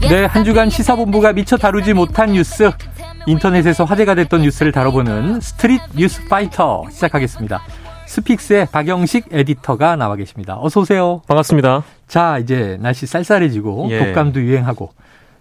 네, 한 주간 시사본부가 미처 다루지 못한 뉴스, 인터넷에서 화제가 됐던 뉴스를 다뤄보는 스트릿 뉴스 파이터 시작하겠습니다. 스픽스의 박영식 에디터가 나와 계십니다. 어서 오세요. 반갑습니다. 자, 이제 날씨 쌀쌀해지고 예. 독감도 유행하고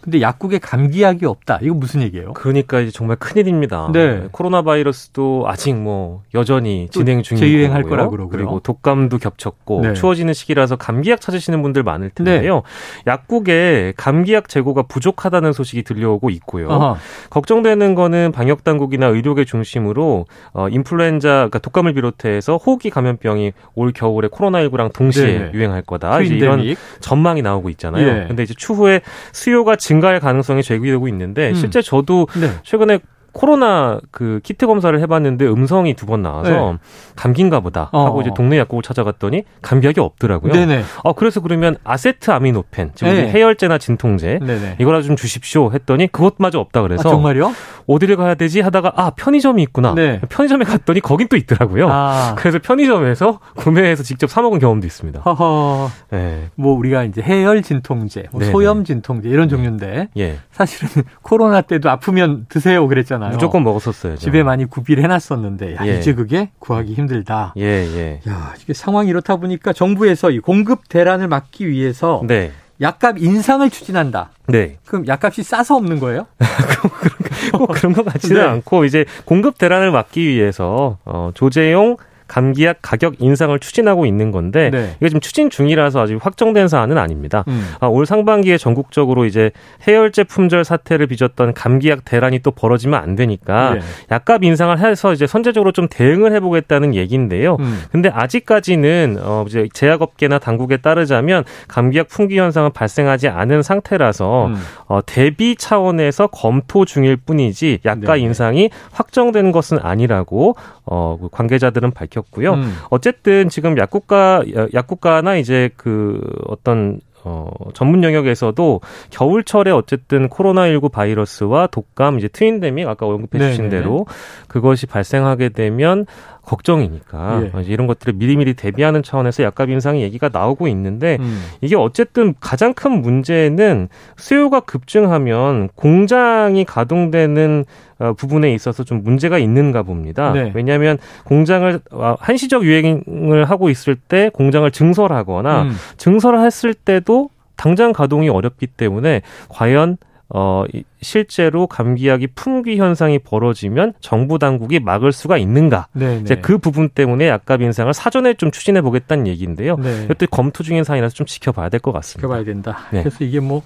근데 약국에 감기약이 없다. 이거 무슨 얘기예요? 그러니까 이제 정말 큰일입니다. 네. 코로나 바이러스도 아직 뭐 여전히 진행 중이고 재유행할 거라 그러고요. 그리고 독감도 겹쳤고 네. 추워지는 시기라서 감기약 찾으시는 분들 많을 텐데요. 네. 약국에 감기약 재고가 부족하다는 소식이 들려오고 있고요. 아하. 걱정되는 거는 방역 당국이나 의료계 중심으로 어 인플루엔자 그러니까 독감을 비롯해서 호흡기 감염병이 올 겨울에 코로나19랑 동시에 네 유행할 거다. 이제 이런 전망이 나오고 있잖아요. 예. 근데 이제 추후에 수요가 증 증가할 가능성이 제기되고 있는데 음. 실제 저도 네. 최근에 코로나 그 키트 검사를 해봤는데 음성이 두 번 나와서 네. 감기인가 보다 하고 어. 이제 동네 약국을 찾아갔더니 감기약이 없더라고요. 네네. 어 그래서 그러면 아세트 아미노펜 즉 네. 해열제나 진통제 네네. 이거라 좀 주십시오 했더니 그것마저 없다 그래서 아, 정말요? 어디를 가야 되지 하다가 아 편의점이 있구나. 네. 편의점에 갔더니 거긴 또 있더라고요. 아. 그래서 편의점에서 구매해서 직접 사 먹은 경험도 있습니다. 허허. 네. 뭐 우리가 이제 해열 진통제, 뭐 소염 진통제 이런 종류인데 예. 사실은 코로나 때도 아프면 드세요 그랬잖아 요. 있잖아요. 무조건 먹었었어요. 집에 많이 구비를 해놨었는데 야, 예. 이제 그게 구하기 힘들다. 예, 예. 야, 이게 상황이 이렇다 보니까 정부에서 이 공급 대란을 막기 위해서 네. 약값 인상을 추진한다. 네. 그럼 약값이 싸서 없는 거예요? 꼭 그런 것 같지는 네. 않고 이제 공급 대란을 막기 위해서 어, 조재용 감기약 가격 인상을 추진하고 있는 건데 네. 이게 지금 추진 중이라서 아직 확정된 사안은 아닙니다. 음. 아, 올 상반기에 전국적으로 이제 해열제 품절 사태를 빚었던 감기약 대란이 또 벌어지면 안 되니까 네. 약값 인상을 해서 이제 선제적으로 좀 대응을 해보겠다는 얘기인데요. 음. 근데 아직까지는 어 이제 제약업계나 당국에 따르자면 감기약 품귀 현상은 발생하지 않은 상태라서 음. 어 대비 차원에서 검토 중일 뿐이지 약가 네. 인상이 확정된 것은 아니라고 어 관계자들은 밝혔. 밝혔고요. 음. 어쨌든 지금 약국가 약국가나 이제 그 어떤 어, 전문 영역에서도 겨울철에 어쨌든 코로나19 바이러스와 독감, 이제 트윈데믹, 아까 언급해 주신 대로 그것이 발생하게 되면 걱정이니까 예. 이런 것들을 미리미리 대비하는 차원에서 약값 인상의 얘기가 나오고 있는데 음. 이게 어쨌든 가장 큰 문제는 수요가 급증하면 공장이 가동되는 어, 부분에 있어서 좀 문제가 있는가 봅니다. 네. 왜냐하면 공장을 어, 한시적 유행을 하고 있을 때 공장을 증설하거나 음. 증설했을 때도 당장 가동이 어렵기 때문에 과연 어, 실제로 감기약이 품귀 현상이 벌어지면 정부 당국이 막을 수가 있는가? 네네. 이제 네. 그 부분 때문에 약값 인상을 사전에 좀 추진해 보겠다는 얘기인데요. 네. 이것도 검토 중인 사안이라서 좀 지켜봐야 될 것 같습니다. 지켜봐야 된다. 네. 그래서 이게 뭐,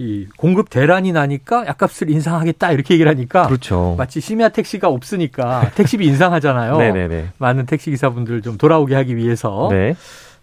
이 공급 대란이 나니까 약값을 인상하겠다 이렇게 얘기를 하니까 그렇죠. 마치 심야 택시가 없으니까 택시비 인상하잖아요. 네네네. 많은 택시 기사분들 좀 돌아오게 하기 위해서 네.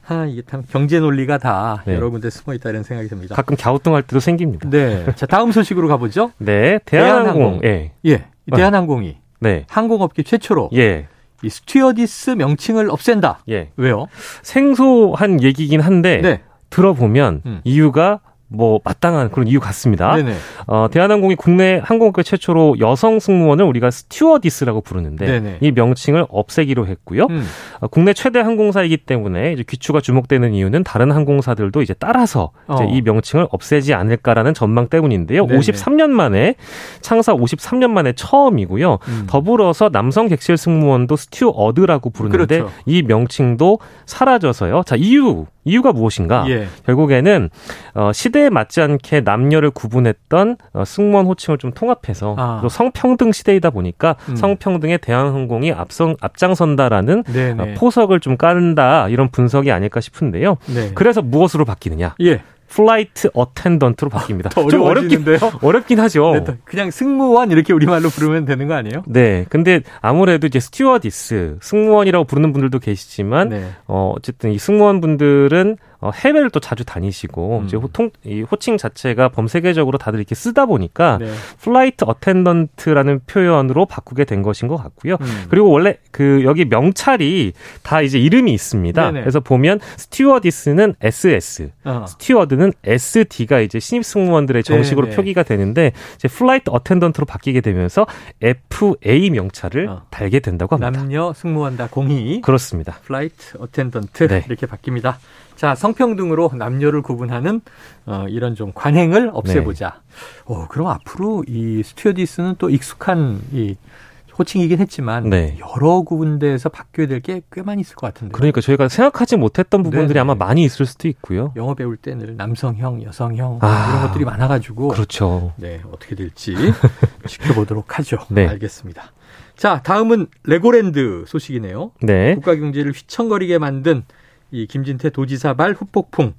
아, 이게 참 경제 논리가 다 네. 여러 군데 숨어 있다 이런 생각이 듭니다. 가끔 갸우뚱할 때도 생깁니다. 네. 자, 다음 소식으로 가보죠. 네. 대한항공. 대한항공. 예. 예. 대한항공이 네. 항공업계 최초로 예. 이 스튜어디스 명칭을 없앤다. 예. 왜요? 생소한 얘기긴 한데 네. 들어보면 음. 이유가 뭐 마땅한 그런 이유 같습니다. 네네. 어, 대한항공이 국내 항공업계 최초로 여성 승무원을 우리가 스튜어디스라고 부르는데 네네. 이 명칭을 없애기로 했고요. 음. 어, 국내 최대 항공사이기 때문에 이제 귀추가 주목되는 이유는 다른 항공사들도 이제 따라서 어. 이제 이 명칭을 없애지 않을까라는 전망 때문인데요. 네네. 53년 만에 창사 53년 만에 처음이고요. 음. 더불어서 남성 객실 승무원도 스튜어드라고 부르는데 그렇죠. 이 명칭도 사라져서요. 자 이유 이유가 무엇인가? 예. 결국에는 어, 시대에 맞지 않게 남녀를 구분했던 어, 승무원 호칭을 좀 통합해서 아. 또 성평등 시대이다 보니까 음. 성평등에 대한항공이 앞선 앞장선다라는 어, 포석을 좀 깔는다 이런 분석이 아닐까 싶은데요. 네. 그래서 무엇으로 바뀌느냐? 예. flight attendant로 바뀝니다. 좀 어렵긴데요. 어렵긴 하죠. 네, 그냥 승무원 이렇게 우리말로 부르면 되는 거 아니에요? 네. 근데 아무래도 이제 스튜어디스, 승무원이라고 부르는 분들도 계시지만 네. 어 어쨌든 이 승무원 분들은 어, 해외를 또 자주 다니시고 음. 이제 호통 이 호칭 자체가 범세계적으로 다들 이렇게 쓰다 보니까 네. flight attendant라는 표현으로 바꾸게 된 것인 것 같고요. 음. 그리고 원래 그 여기 명찰이 다 이제 이름이 있습니다. 네네. 그래서 보면 스튜어디스는 SS, 어. 스튜어드는 SD가 이제 신입 승무원들의 정식으로 네네. 표기가 되는데 이제 flight attendant로 바뀌게 되면서 FA 명찰을 어. 달게 된다고 합니다. 남녀 승무원 다 공히 그렇습니다. flight attendant 네. 이렇게 바뀝니다. 자, 성평등으로 남녀를 구분하는 어, 이런 좀 관행을 없애보자. 네. 어, 그럼 앞으로 이 스튜어디스는 또 익숙한 이 호칭이긴 했지만 네. 여러 군데에서 바뀌어야 될 게 꽤 많이 있을 것 같은데. 그러니까 저희가 생각하지 못했던 부분들이 네네. 아마 많이 있을 수도 있고요. 영어 배울 때는 남성형, 여성형 아, 이런 것들이 많아가지고 그렇죠. 네 어떻게 될지 지켜보도록 하죠. 네. 알겠습니다. 자 다음은 레고랜드 소식이네요. 네. 국가 경제를 휘청거리게 만든 이 김진태 도지사 발 후폭풍.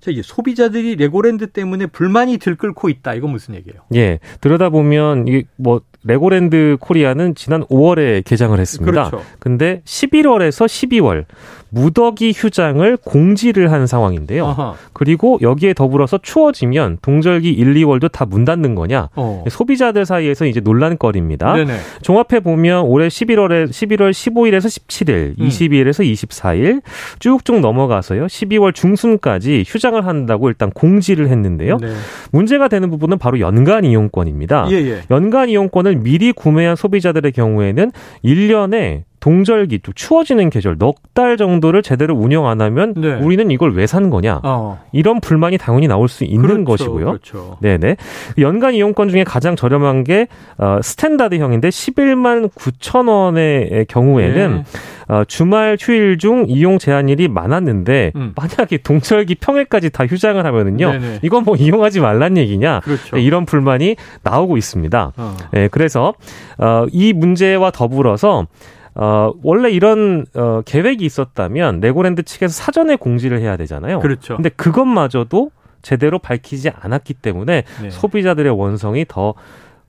자, 이게 소비자들이 레고랜드 때문에 불만이 들끓고 있다. 이건 무슨 얘기예요? 예. 들여다보면 이게 뭐 레고랜드 코리아는 지난 5월에 개장을 했습니다. 그렇죠. 근데 11월에서 12월 무더기 휴장을 공지를 한 상황인데요. 아하. 그리고 여기에 더불어서 추워지면 동절기 1, 2월도 다 문 닫는 거냐? 어. 소비자들 사이에서 이제 논란거리입니다. 네네. 종합해 보면 올해 11월에 11월 15일에서 17일, 음. 22일에서 24일 쭉쭉 넘어가서요. 12월 중순까지 휴장을 한다고 일단 공지를 했는데요. 네. 문제가 되는 부분은 바로 연간 이용권입니다. 예, 예. 연간 이용권을 미리 구매한 소비자들의 경우에는 1년에 동절기 또 추워지는 계절 넉 달 정도를 제대로 운영 안 하면 네. 우리는 이걸 왜 산 거냐 어. 이런 불만이 당연히 나올 수 있는 그렇죠, 것이고요. 그렇죠. 네네 연간 이용권 중에 가장 저렴한 게 어, 스탠다드형인데 11만 9천 원의 경우에는 네. 어, 주말 휴일 중 이용 제한일이 많았는데 음. 만약에 동절기 평일까지 다 휴장을 하면은요 네네. 이건 뭐 이용하지 말란 얘기냐 그렇죠. 네, 이런 불만이 나오고 있습니다. 어. 네, 그래서 어, 이 문제와 더불어서 어, 원래 이런 어, 계획이 있었다면 레고랜드 측에서 사전에 공지를 해야 되잖아요. 그렇죠. 근데 그것마저도 제대로 밝히지 않았기 때문에 네. 소비자들의 원성이 더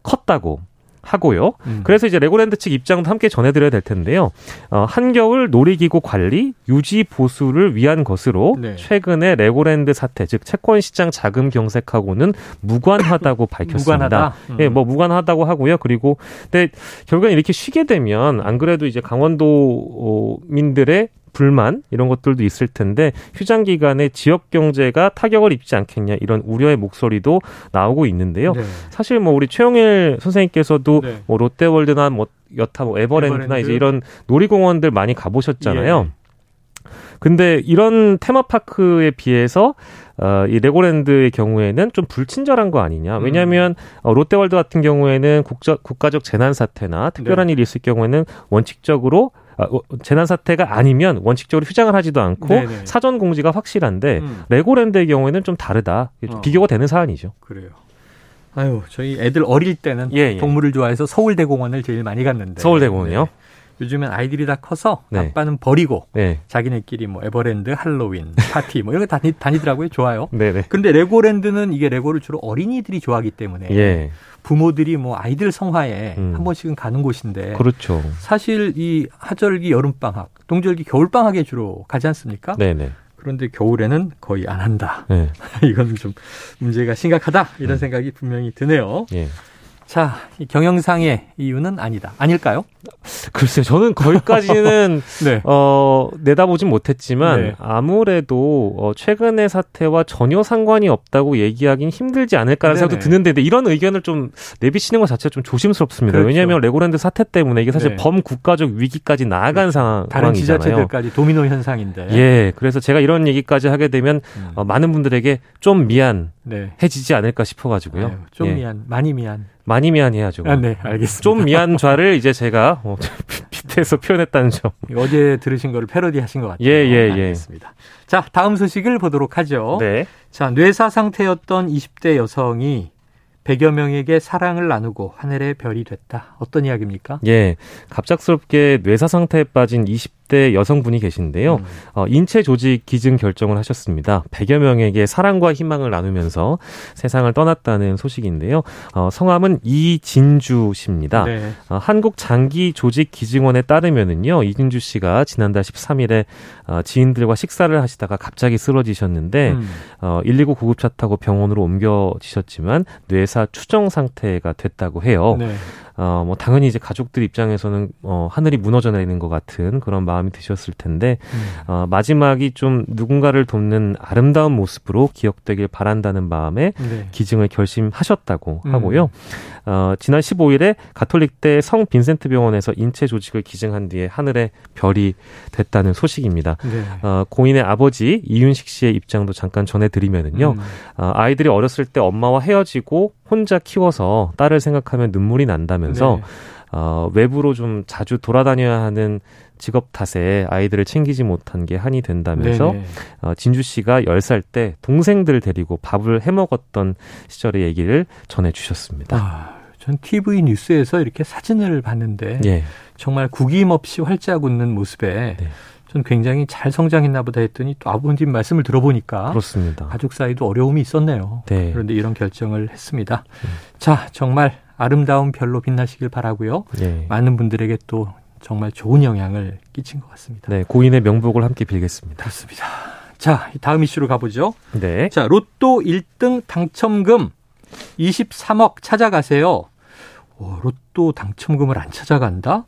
컸다고 하고요. 음. 그래서 이제 레고랜드 측 입장도 함께 전해드려야 될 텐데요. 어, 한겨울 놀이기구 관리, 유지 보수를 위한 것으로 네. 최근에 레고랜드 사태, 즉 채권 시장 자금 경색하고는 무관하다고 밝혔습니다. 무관하다? 음. 예, 뭐 무관하다고 하고요. 그리고 근데 결국엔 이렇게 쉬게 되면 안 그래도 이제 강원도민들의 불만 이런 것들도 있을 텐데 휴장 기간에 지역 경제가 타격을 입지 않겠냐 이런 우려의 목소리도 나오고 있는데요. 네. 사실 뭐 우리 최영일 선생님께서도 네. 뭐 롯데월드나 뭐 여타 뭐 에버랜드나 에버랜드. 이제 이런 놀이공원들 많이 가보셨잖아요. 예. 근데 이런 테마파크에 비해서 어, 이 레고랜드의 경우에는 좀 불친절한 거 아니냐. 왜냐하면 음. 어, 롯데월드 같은 경우에는 국적, 국가적 재난 사태나 특별한 네. 일이 있을 경우에는 원칙적으로 재난 사태가 아니면 원칙적으로 휴장을 하지도 않고 네네. 사전 공지가 확실한데 음. 레고랜드의 경우에는 좀 다르다. 어. 비교가 되는 사안이죠. 그래요. 아유, 저희 애들 어릴 때는 예, 예. 동물을 좋아해서 서울대공원을 제일 많이 갔는데. 서울대공원이요? 네. 요즘엔 아이들이 다 커서 네. 아빠는 버리고 네. 자기네끼리 뭐 에버랜드, 할로윈, 파티 뭐 이런 거 다니, 다니더라고요. 좋아요. 네네. 근데 레고랜드는 이게 레고를 주로 어린이들이 좋아하기 때문에 예. 부모들이 뭐 아이들 성화에 음. 한 번씩은 가는 곳인데 그렇죠. 사실 이 하절기 여름 방학, 동절기 겨울 방학에 주로 가지 않습니까? 네네. 그런데 겨울에는 거의 안 한다. 네. 이건 좀 문제가 심각하다 이런 음. 생각이 분명히 드네요. 예. 자, 이 경영상의 이유는 아니다. 아닐까요? 글쎄요, 저는 거기까지는 네. 어, 내다보진 못했지만 네. 아무래도 어, 최근의 사태와 전혀 상관이 없다고 얘기하긴 힘들지 않을까라는 네네. 생각도 드는데 이런 의견을 좀 내비치는 것 자체가 좀 조심스럽습니다. 그렇죠. 왜냐하면 레고랜드 사태 때문에 이게 사실 네. 범국가적 위기까지 나아간 그렇죠. 상황이잖아요. 다른 지자체들까지 도미노 현상인데. 예, 그래서 제가 이런 얘기까지 하게 되면 음. 어, 많은 분들에게 좀 미안 해지지 않을까 싶어가지고요. 아유, 좀 예. 미안, 많이 미안. 많이 미안해야죠. 아, 네, 알겠습니다. 좀 미안 좌를 이제 제가 어, 밑에서 표현했다는 점. 어제 들으신 거를 패러디 하신 것 같아요. 예, 예, 예. 알겠습니다. 자, 다음 소식을 보도록 하죠. 네. 자, 뇌사 상태였던 20대 여성이 100여 명에게 사랑을 나누고 하늘의 별이 됐다. 어떤 이야기입니까? 예. 갑작스럽게 뇌사 상태에 빠진 20대 여성분이 계신데요. 음. 어, 인체 조직 기증 결정을 하셨습니다. 100여 명에게 사랑과 희망을 나누면서 세상을 떠났다는 소식인데요. 어, 성함은 이진주 씨입니다. 네. 어, 한국 장기 조직 기증원에 따르면은요. 이진주 씨가 지난달 13일에 어, 지인들과 식사를 하시다가 갑자기 쓰러지셨는데 음. 어, 119 구급차 타고 병원으로 옮겨지셨지만 뇌사 추정 상태가 됐다고 해요. 네. 어, 뭐, 당연히 이제 가족들 입장에서는, 어, 하늘이 무너져 내리는 것 같은 그런 마음이 드셨을 텐데, 음. 어, 마지막이 좀 누군가를 돕는 아름다운 모습으로 기억되길 바란다는 마음에 네. 기증을 결심하셨다고 음. 하고요. 어, 지난 15일에 가톨릭대 성 빈센트 병원에서 인체 조직을 기증한 뒤에 하늘에 별이 됐다는 소식입니다. 네. 어, 고인의 아버지 이윤식 씨의 입장도 잠깐 전해드리면은요. 음. 어, 아이들이 어렸을 때 엄마와 헤어지고 혼자 키워서 딸을 생각하면 눈물이 난다면서 네. 어, 외부로 좀 자주 돌아다녀야 하는 직업 탓에 아이들을 챙기지 못한 게 한이 된다면서 어, 진주 씨가 10살 때 동생들 데리고 밥을 해 먹었던 시절의 얘기를 전해 주셨습니다. 아, 전 TV 뉴스에서 이렇게 사진을 봤는데 예. 정말 구김없이 활짝 웃는 모습에 네. 전 굉장히 잘 성장했나 보다 했더니 또 아버님 말씀을 들어보니까 그렇습니다. 가족 사이도 어려움이 있었네요. 네. 그런데 이런 결정을 했습니다. 음. 자, 정말 아름다운 별로 빛나시길 바라고요. 네. 많은 분들에게 또 정말 좋은 영향을 끼친 것 같습니다. 네, 고인의 명복을 함께 빌겠습니다. 그렇습니다. 자, 다음 이슈로 가보죠. 네. 자, 로또 1등 당첨금 23억 찾아가세요. 오, 로또 당첨금을 안 찾아간다?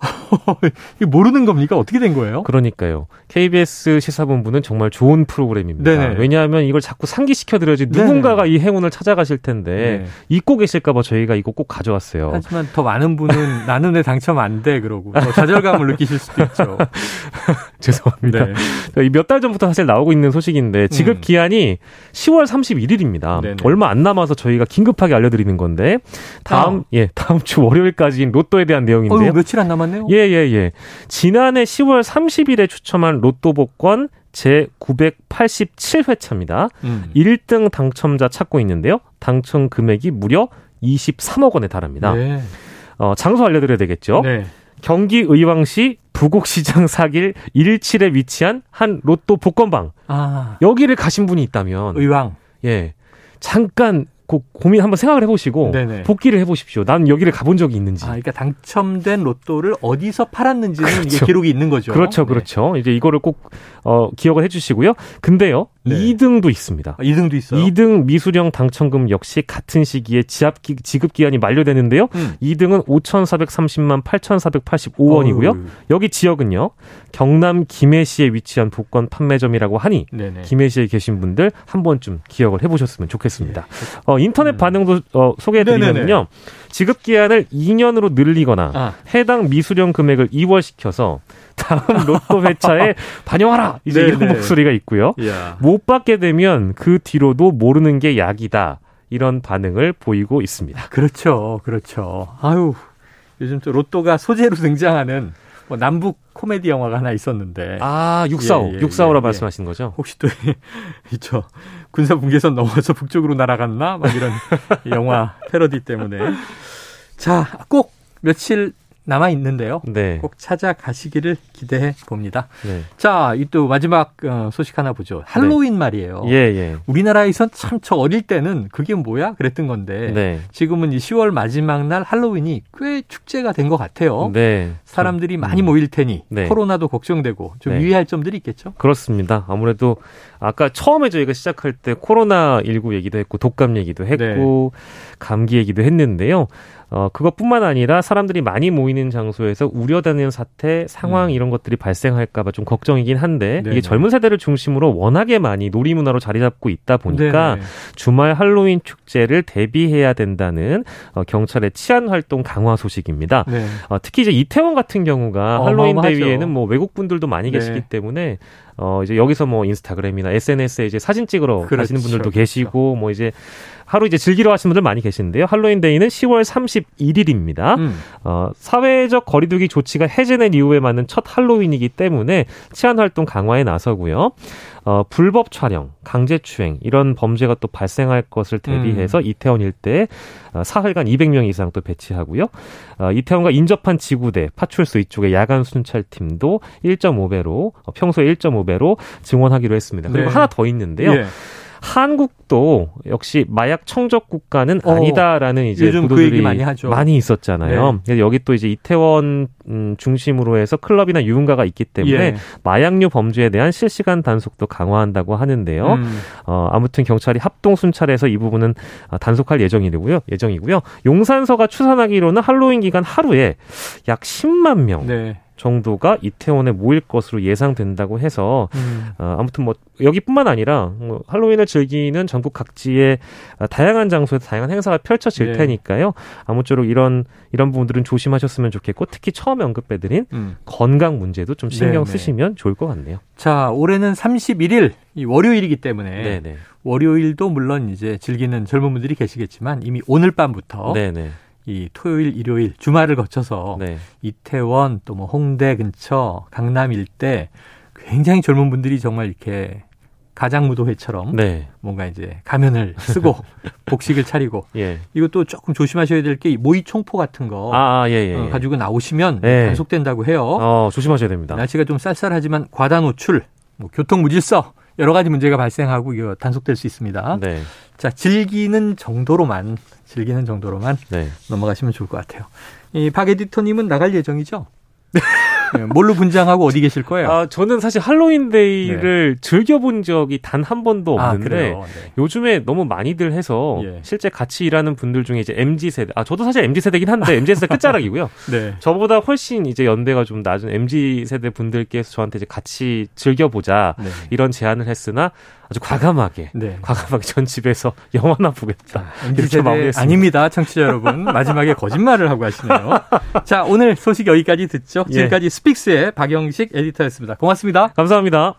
모르는 겁니까? 어떻게 된 거예요? 그러니까요. KBS 시사본부는 정말 좋은 프로그램입니다. 네네. 왜냐하면 이걸 자꾸 상기시켜드려야지 누군가가 네네. 이 행운을 찾아가실 텐데 네. 잊고 계실까봐 저희가 이거 꼭 가져왔어요. 하지만 더 많은 분은 나는 왜 당첨 안 돼? 그러고 더 좌절감을 느끼실 수도 있죠. 죄송합니다. 네. 몇달 전부터 사실 나오고 있는 소식인데 지급 음. 기한이 10월 31일입니다. 네네. 얼마 안 남아서 저희가 긴급하게 알려드리는 건데 다음 어. 예 다음 주 월요일까지인 로또에 대한 내용인데요. 어, 며칠 안 남았 않 았네요. 예, 예, 예. 지난해 10월 30일에 추첨한 로또 복권 제 987회차입니다. 음. 1등 당첨자 찾고 있는데요. 당첨 금액이 무려 23억 원에 달합니다. 네. 어, 장소 알려드려야 되겠죠. 네. 경기 의왕시 부곡시장 사길 17에 위치한 한 로또 복권방. 아. 여기를 가신 분이 있다면. 의왕. 예. 잠깐 고, 고민 한번 생각을 해보시고 네네. 복귀를 해보십시오. 난 여기를 가본 적이 있는지. 아, 그러니까 당첨된 로또를 어디서 팔았는지는 그렇죠. 이게 기록이 있는 거죠. 그렇죠, 네. 그렇죠. 이제 이거를 꼭 어, 기억을 해주시고요. 근데요, 네. 2등도 있습니다. 아, 2등도 있어요. 2등 미수령 당첨금 역시 같은 시기에 지압 기, 지급 기한이 만료되는데요. 음. 2등은 5,430만 8,485원이고요. 어휴. 여기 지역은요, 경남 김해시에 위치한 복권 판매점이라고 하니 네네. 김해시에 계신 분들 한 번쯤 기억을 해 보셨으면 좋겠습니다. 네. 어, 인터넷 음. 반응도 어, 소개해 드리면요. 지급 기한을 2년으로 늘리거나 아. 해당 미수령 금액을 2월시켜서 다음 로또 회차에 반영하라 이제 네네. 이런 목소리가 있고요. 이야. 못 받게 되면 그 뒤로도 모르는 게 약이다 이런 반응을 보이고 있습니다. 그렇죠, 그렇죠. 아유 요즘 또 로또가 소재로 등장하는 뭐 남북 코미디 영화가 하나 있었는데. 아, 645. 예, 예, 645라 예, 말씀하시는 거죠? 혹시 또, 있죠. 군사 분계선 넘어서 북쪽으로 날아갔나? 막 이런 영화 패러디 때문에. 자, 꼭 며칠 남아 있는데요. 네. 꼭 찾아가시기를 기대해 봅니다. 네. 자, 이 또 마지막 어, 소식 하나 보죠. 할로윈 네. 말이에요. 예, 예. 우리나라에선 참 저 어릴 때는 그게 뭐야? 그랬던 건데 네. 지금은 이 10월 마지막 날 할로윈이 꽤 축제가 된 것 같아요. 네. 사람들이 좀, 많이 음. 모일 테니 네. 코로나도 걱정되고 좀 네. 유의할 점들이 있겠죠? 그렇습니다. 아무래도 아까 처음에 저희가 시작할 때 코로나 19 얘기도 했고 독감 얘기도 했고 감기 얘기도 했는데요. 어, 그것뿐만 아니라 사람들이 많이 모이는 장소에서 우려되는 사태, 상황 음. 이런 것들이 발생할까봐 좀 걱정이긴 한데 네네. 이게 젊은 세대를 중심으로 워낙에 많이 놀이 문화로 자리 잡고 있다 보니까 네네. 주말 할로윈 축제를 대비해야 된다는 어, 경찰의 치안 활동 강화 소식입니다. 네. 어, 특히 이제 이태원 같은 경우가 할로윈 대위에는 뭐 외국 분들도 많이 네. 계시기 때문에 어 이제 여기서 뭐 인스타그램이나 SNS에 이제 사진 찍으러 그렇죠. 가시는 분들도 그렇죠. 계시고 뭐 이제 하루 이제 즐기러 하시는 분들 많이 계시는데요. 할로윈 데이는 10월 31일입니다. 음. 어, 사회적 거리두기 조치가 해제된 이후에 맞는 첫 할로윈이기 때문에 치안 활동 강화에 나서고요. 어, 불법 촬영, 강제 추행 이런 범죄가 또 발생할 것을 대비해서 음. 이태원 일대에 어, 사흘간 200명 이상 또 배치하고요. 어, 이태원과 인접한 지구대, 파출소 이쪽에 야간 순찰팀도 1.5배로 어, 평소에 1.5배로 증원하기로 했습니다. 그리고 네. 하나 더 있는데요. 예. 한국도 역시 마약 청적 국가는 어, 아니다라는 이제 요즘 그 얘기 많이 하죠. 많이 있었잖아요. 네. 여기 또 이제 이태원 음, 중심으로 해서 클럽이나 유흥가가 있기 때문에 예. 마약류 범죄에 대한 실시간 단속도 강화한다고 하는데요. 음. 어, 아무튼 경찰이 합동 순찰해서 이 부분은 단속할 예정이고요. 예정이고요. 용산서가 추산하기로는 할로윈 기간 하루에 약 10만 명 네. 정도가 이태원에 모일 것으로 예상된다고 해서 음. 어, 아무튼 뭐 여기뿐만 아니라 뭐 할로윈을 즐기는 전국 각지의 다양한 장소에서 다양한 행사가 펼쳐질 네. 테니까요. 아무쪼록 이런 이런 부분들은 조심하셨으면 좋겠고 특히 처음 언급해드린 음. 건강 문제도 좀 신경 네네. 네. 쓰시면 좋을 것 같네요. 자 올해는 31일 이 월요일이기 때문에 네네. 네. 월요일도 물론 이제 즐기는 젊은 분들이 계시겠지만 이미 오늘 밤부터 네네. 네. 이 토요일, 일요일 주말을 거쳐서 네. 이태원 또 뭐 홍대 근처 강남 일대 굉장히 젊은 분들이 정말 이렇게 가장무도회처럼 네. 뭔가 이제 가면을 쓰고 복식을 차리고 예. 이것도 조금 조심하셔야 될 게 모의 총포 같은 거 아, 아, 예, 예, 어, 예. 가지고 나오시면 예. 단속된다고 해요. 어, 조심하셔야 됩니다. 날씨가 좀 쌀쌀하지만 과다 노출, 뭐 교통 무질서 여러 가지 문제가 발생하고 이거 단속될 수 있습니다. 네. 자, 즐기는 정도로만 즐기는 정도로만 네. 넘어가시면 좋을 것 같아요. 이 박 에디터님은 나갈 예정이죠? 네, 뭘로 분장하고 어디 계실 거예요? 아, 저는 사실 할로윈데이를 네. 즐겨본 적이 단 한 번도 아, 없는데 아, 네. 요즘에 너무 많이들 해서 예. 실제 같이 일하는 분들 중에 이제 MZ 세대, 아 저도 사실 MZ 세대긴 한데 MZ 세대 끝자락이고요. 네. 저보다 훨씬 이제 연대가 좀 낮은 MZ 세대 분들께서 저한테 이제 같이 즐겨보자 네. 이런 제안을 했으나 아주 과감하게 네. 과감하게 전 집에서 영화나 보겠다. 이렇게 마무리했습니다. 아닙니다, 청취자 여러분. 마지막에 거짓말을 하고 하시네요. 자, 오늘 소식 여기까지 듣죠. 예. 지금까지 예. 스픽스의 박영식 에디터였습니다. 고맙습니다. 감사합니다.